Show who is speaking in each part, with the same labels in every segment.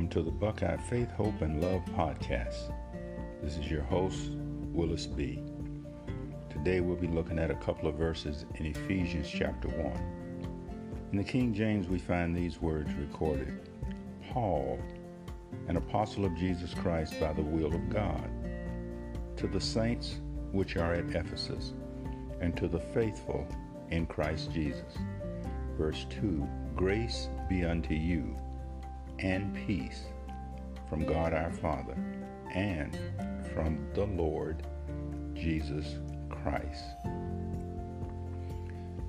Speaker 1: Welcome to the Buckeye Faith, Hope, and Love podcast. This is your host, Willis B. Today we'll be looking at a couple of verses in Ephesians chapter 1. In the King James, we find these words recorded Paul, an apostle of Jesus Christ by the will of God, to the saints which are at Ephesus, and to the faithful in Christ Jesus. Verse 2 Grace be unto you and peace from God our Father and from the Lord Jesus Christ.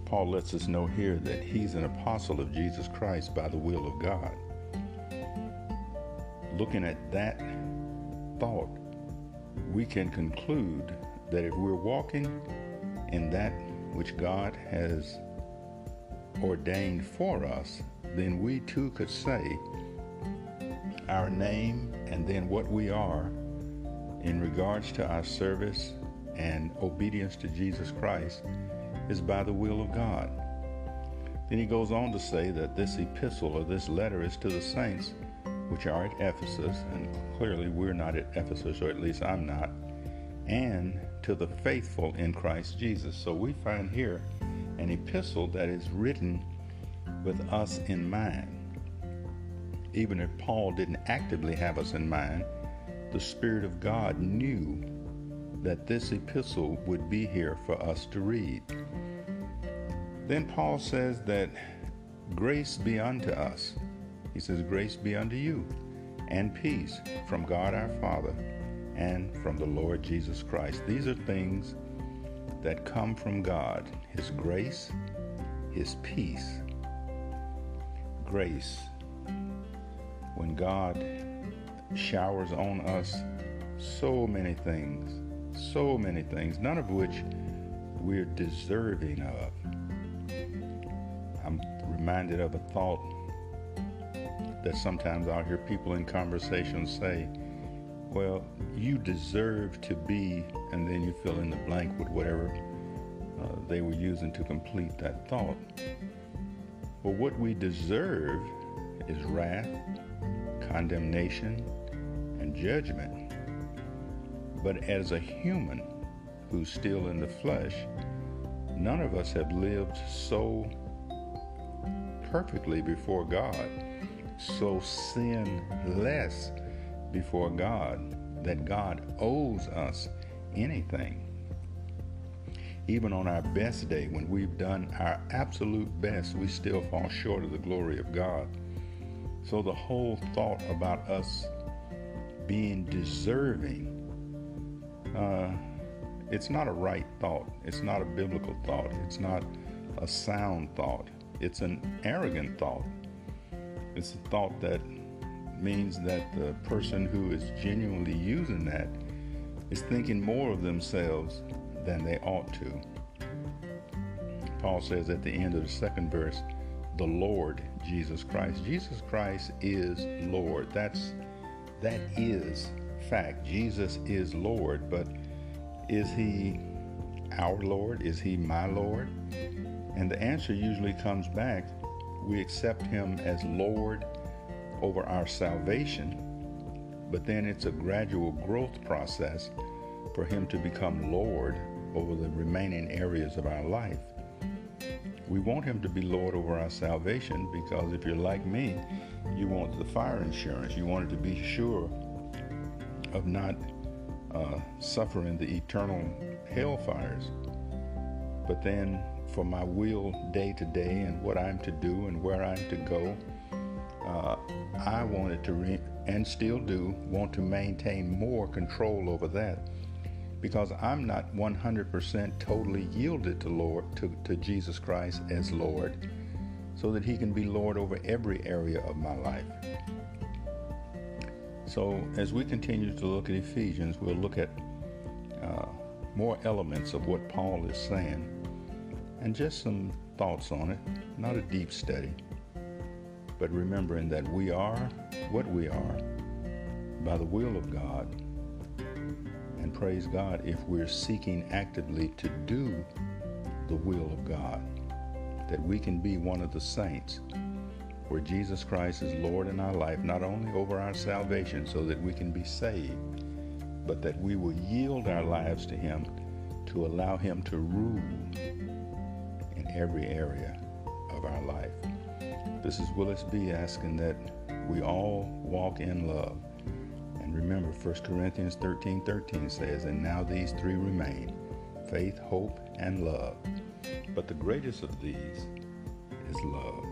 Speaker 1: Paul lets us know here that he's an apostle of Jesus Christ by the will of God. Looking at that thought, we can conclude that if we're walking in that which God has ordained for us, then we too could say our name and then what we are in regards to our service and obedience to Jesus Christ is by the will of God. Then he goes on to say that this epistle or this letter is to the saints which are at Ephesus, and clearly we're not at Ephesus, or at least I'm not, and to the faithful in Christ Jesus. So we find here an epistle that is written with us in mind even if Paul didn't actively have us in mind, the Spirit of God knew that this epistle would be here for us to read. Then Paul says that grace be unto us. He says, Grace be unto you, and peace from God our Father and from the Lord Jesus Christ. These are things that come from God His grace, His peace. Grace when God showers on us so many things, so many things, none of which we're deserving of. I'm reminded of a thought that sometimes I'll hear people in conversation say, well, you deserve to be, and then you fill in the blank with whatever uh, they were using to complete that thought. Well, what we deserve is wrath, condemnation, and judgment. But as a human who's still in the flesh, none of us have lived so perfectly before God, so sinless before God, that God owes us anything. Even on our best day, when we've done our absolute best, we still fall short of the glory of God. So the whole thought about us being deserving, uh, it's not a right thought. It's not a biblical thought. It's not a sound thought. It's an arrogant thought. It's a thought that means that the person who is genuinely using that is thinking more of themselves than they ought to. Paul says at the end of the second verse, the Lord Jesus Christ. Jesus Christ is Lord. That's that is fact. Jesus is Lord, but is he our Lord? Is he my Lord? And the answer usually comes back we accept him as Lord over our salvation, but then it's a gradual growth process for him to become Lord over the remaining areas of our life. We want Him to be Lord over our salvation because if you're like me, you want the fire insurance. You want to be sure of not uh, suffering the eternal hellfires. But then for my will day to day and what I'm to do and where I'm to go, uh, I wanted to, re- and still do, want to maintain more control over that because I'm not 100% totally yielded to Lord to, to Jesus Christ as Lord so that he can be Lord over every area of my life. So as we continue to look at Ephesians, we'll look at uh, more elements of what Paul is saying and just some thoughts on it, not a deep study, but remembering that we are what we are by the will of God and praise God if we're seeking actively to do the will of God, that we can be one of the saints where Jesus Christ is Lord in our life, not only over our salvation so that we can be saved, but that we will yield our lives to Him to allow Him to rule in every area of our life. This is Willis B. asking that we all walk in love. And remember, 1 Corinthians 13 13 says, And now these three remain faith, hope, and love. But the greatest of these is love.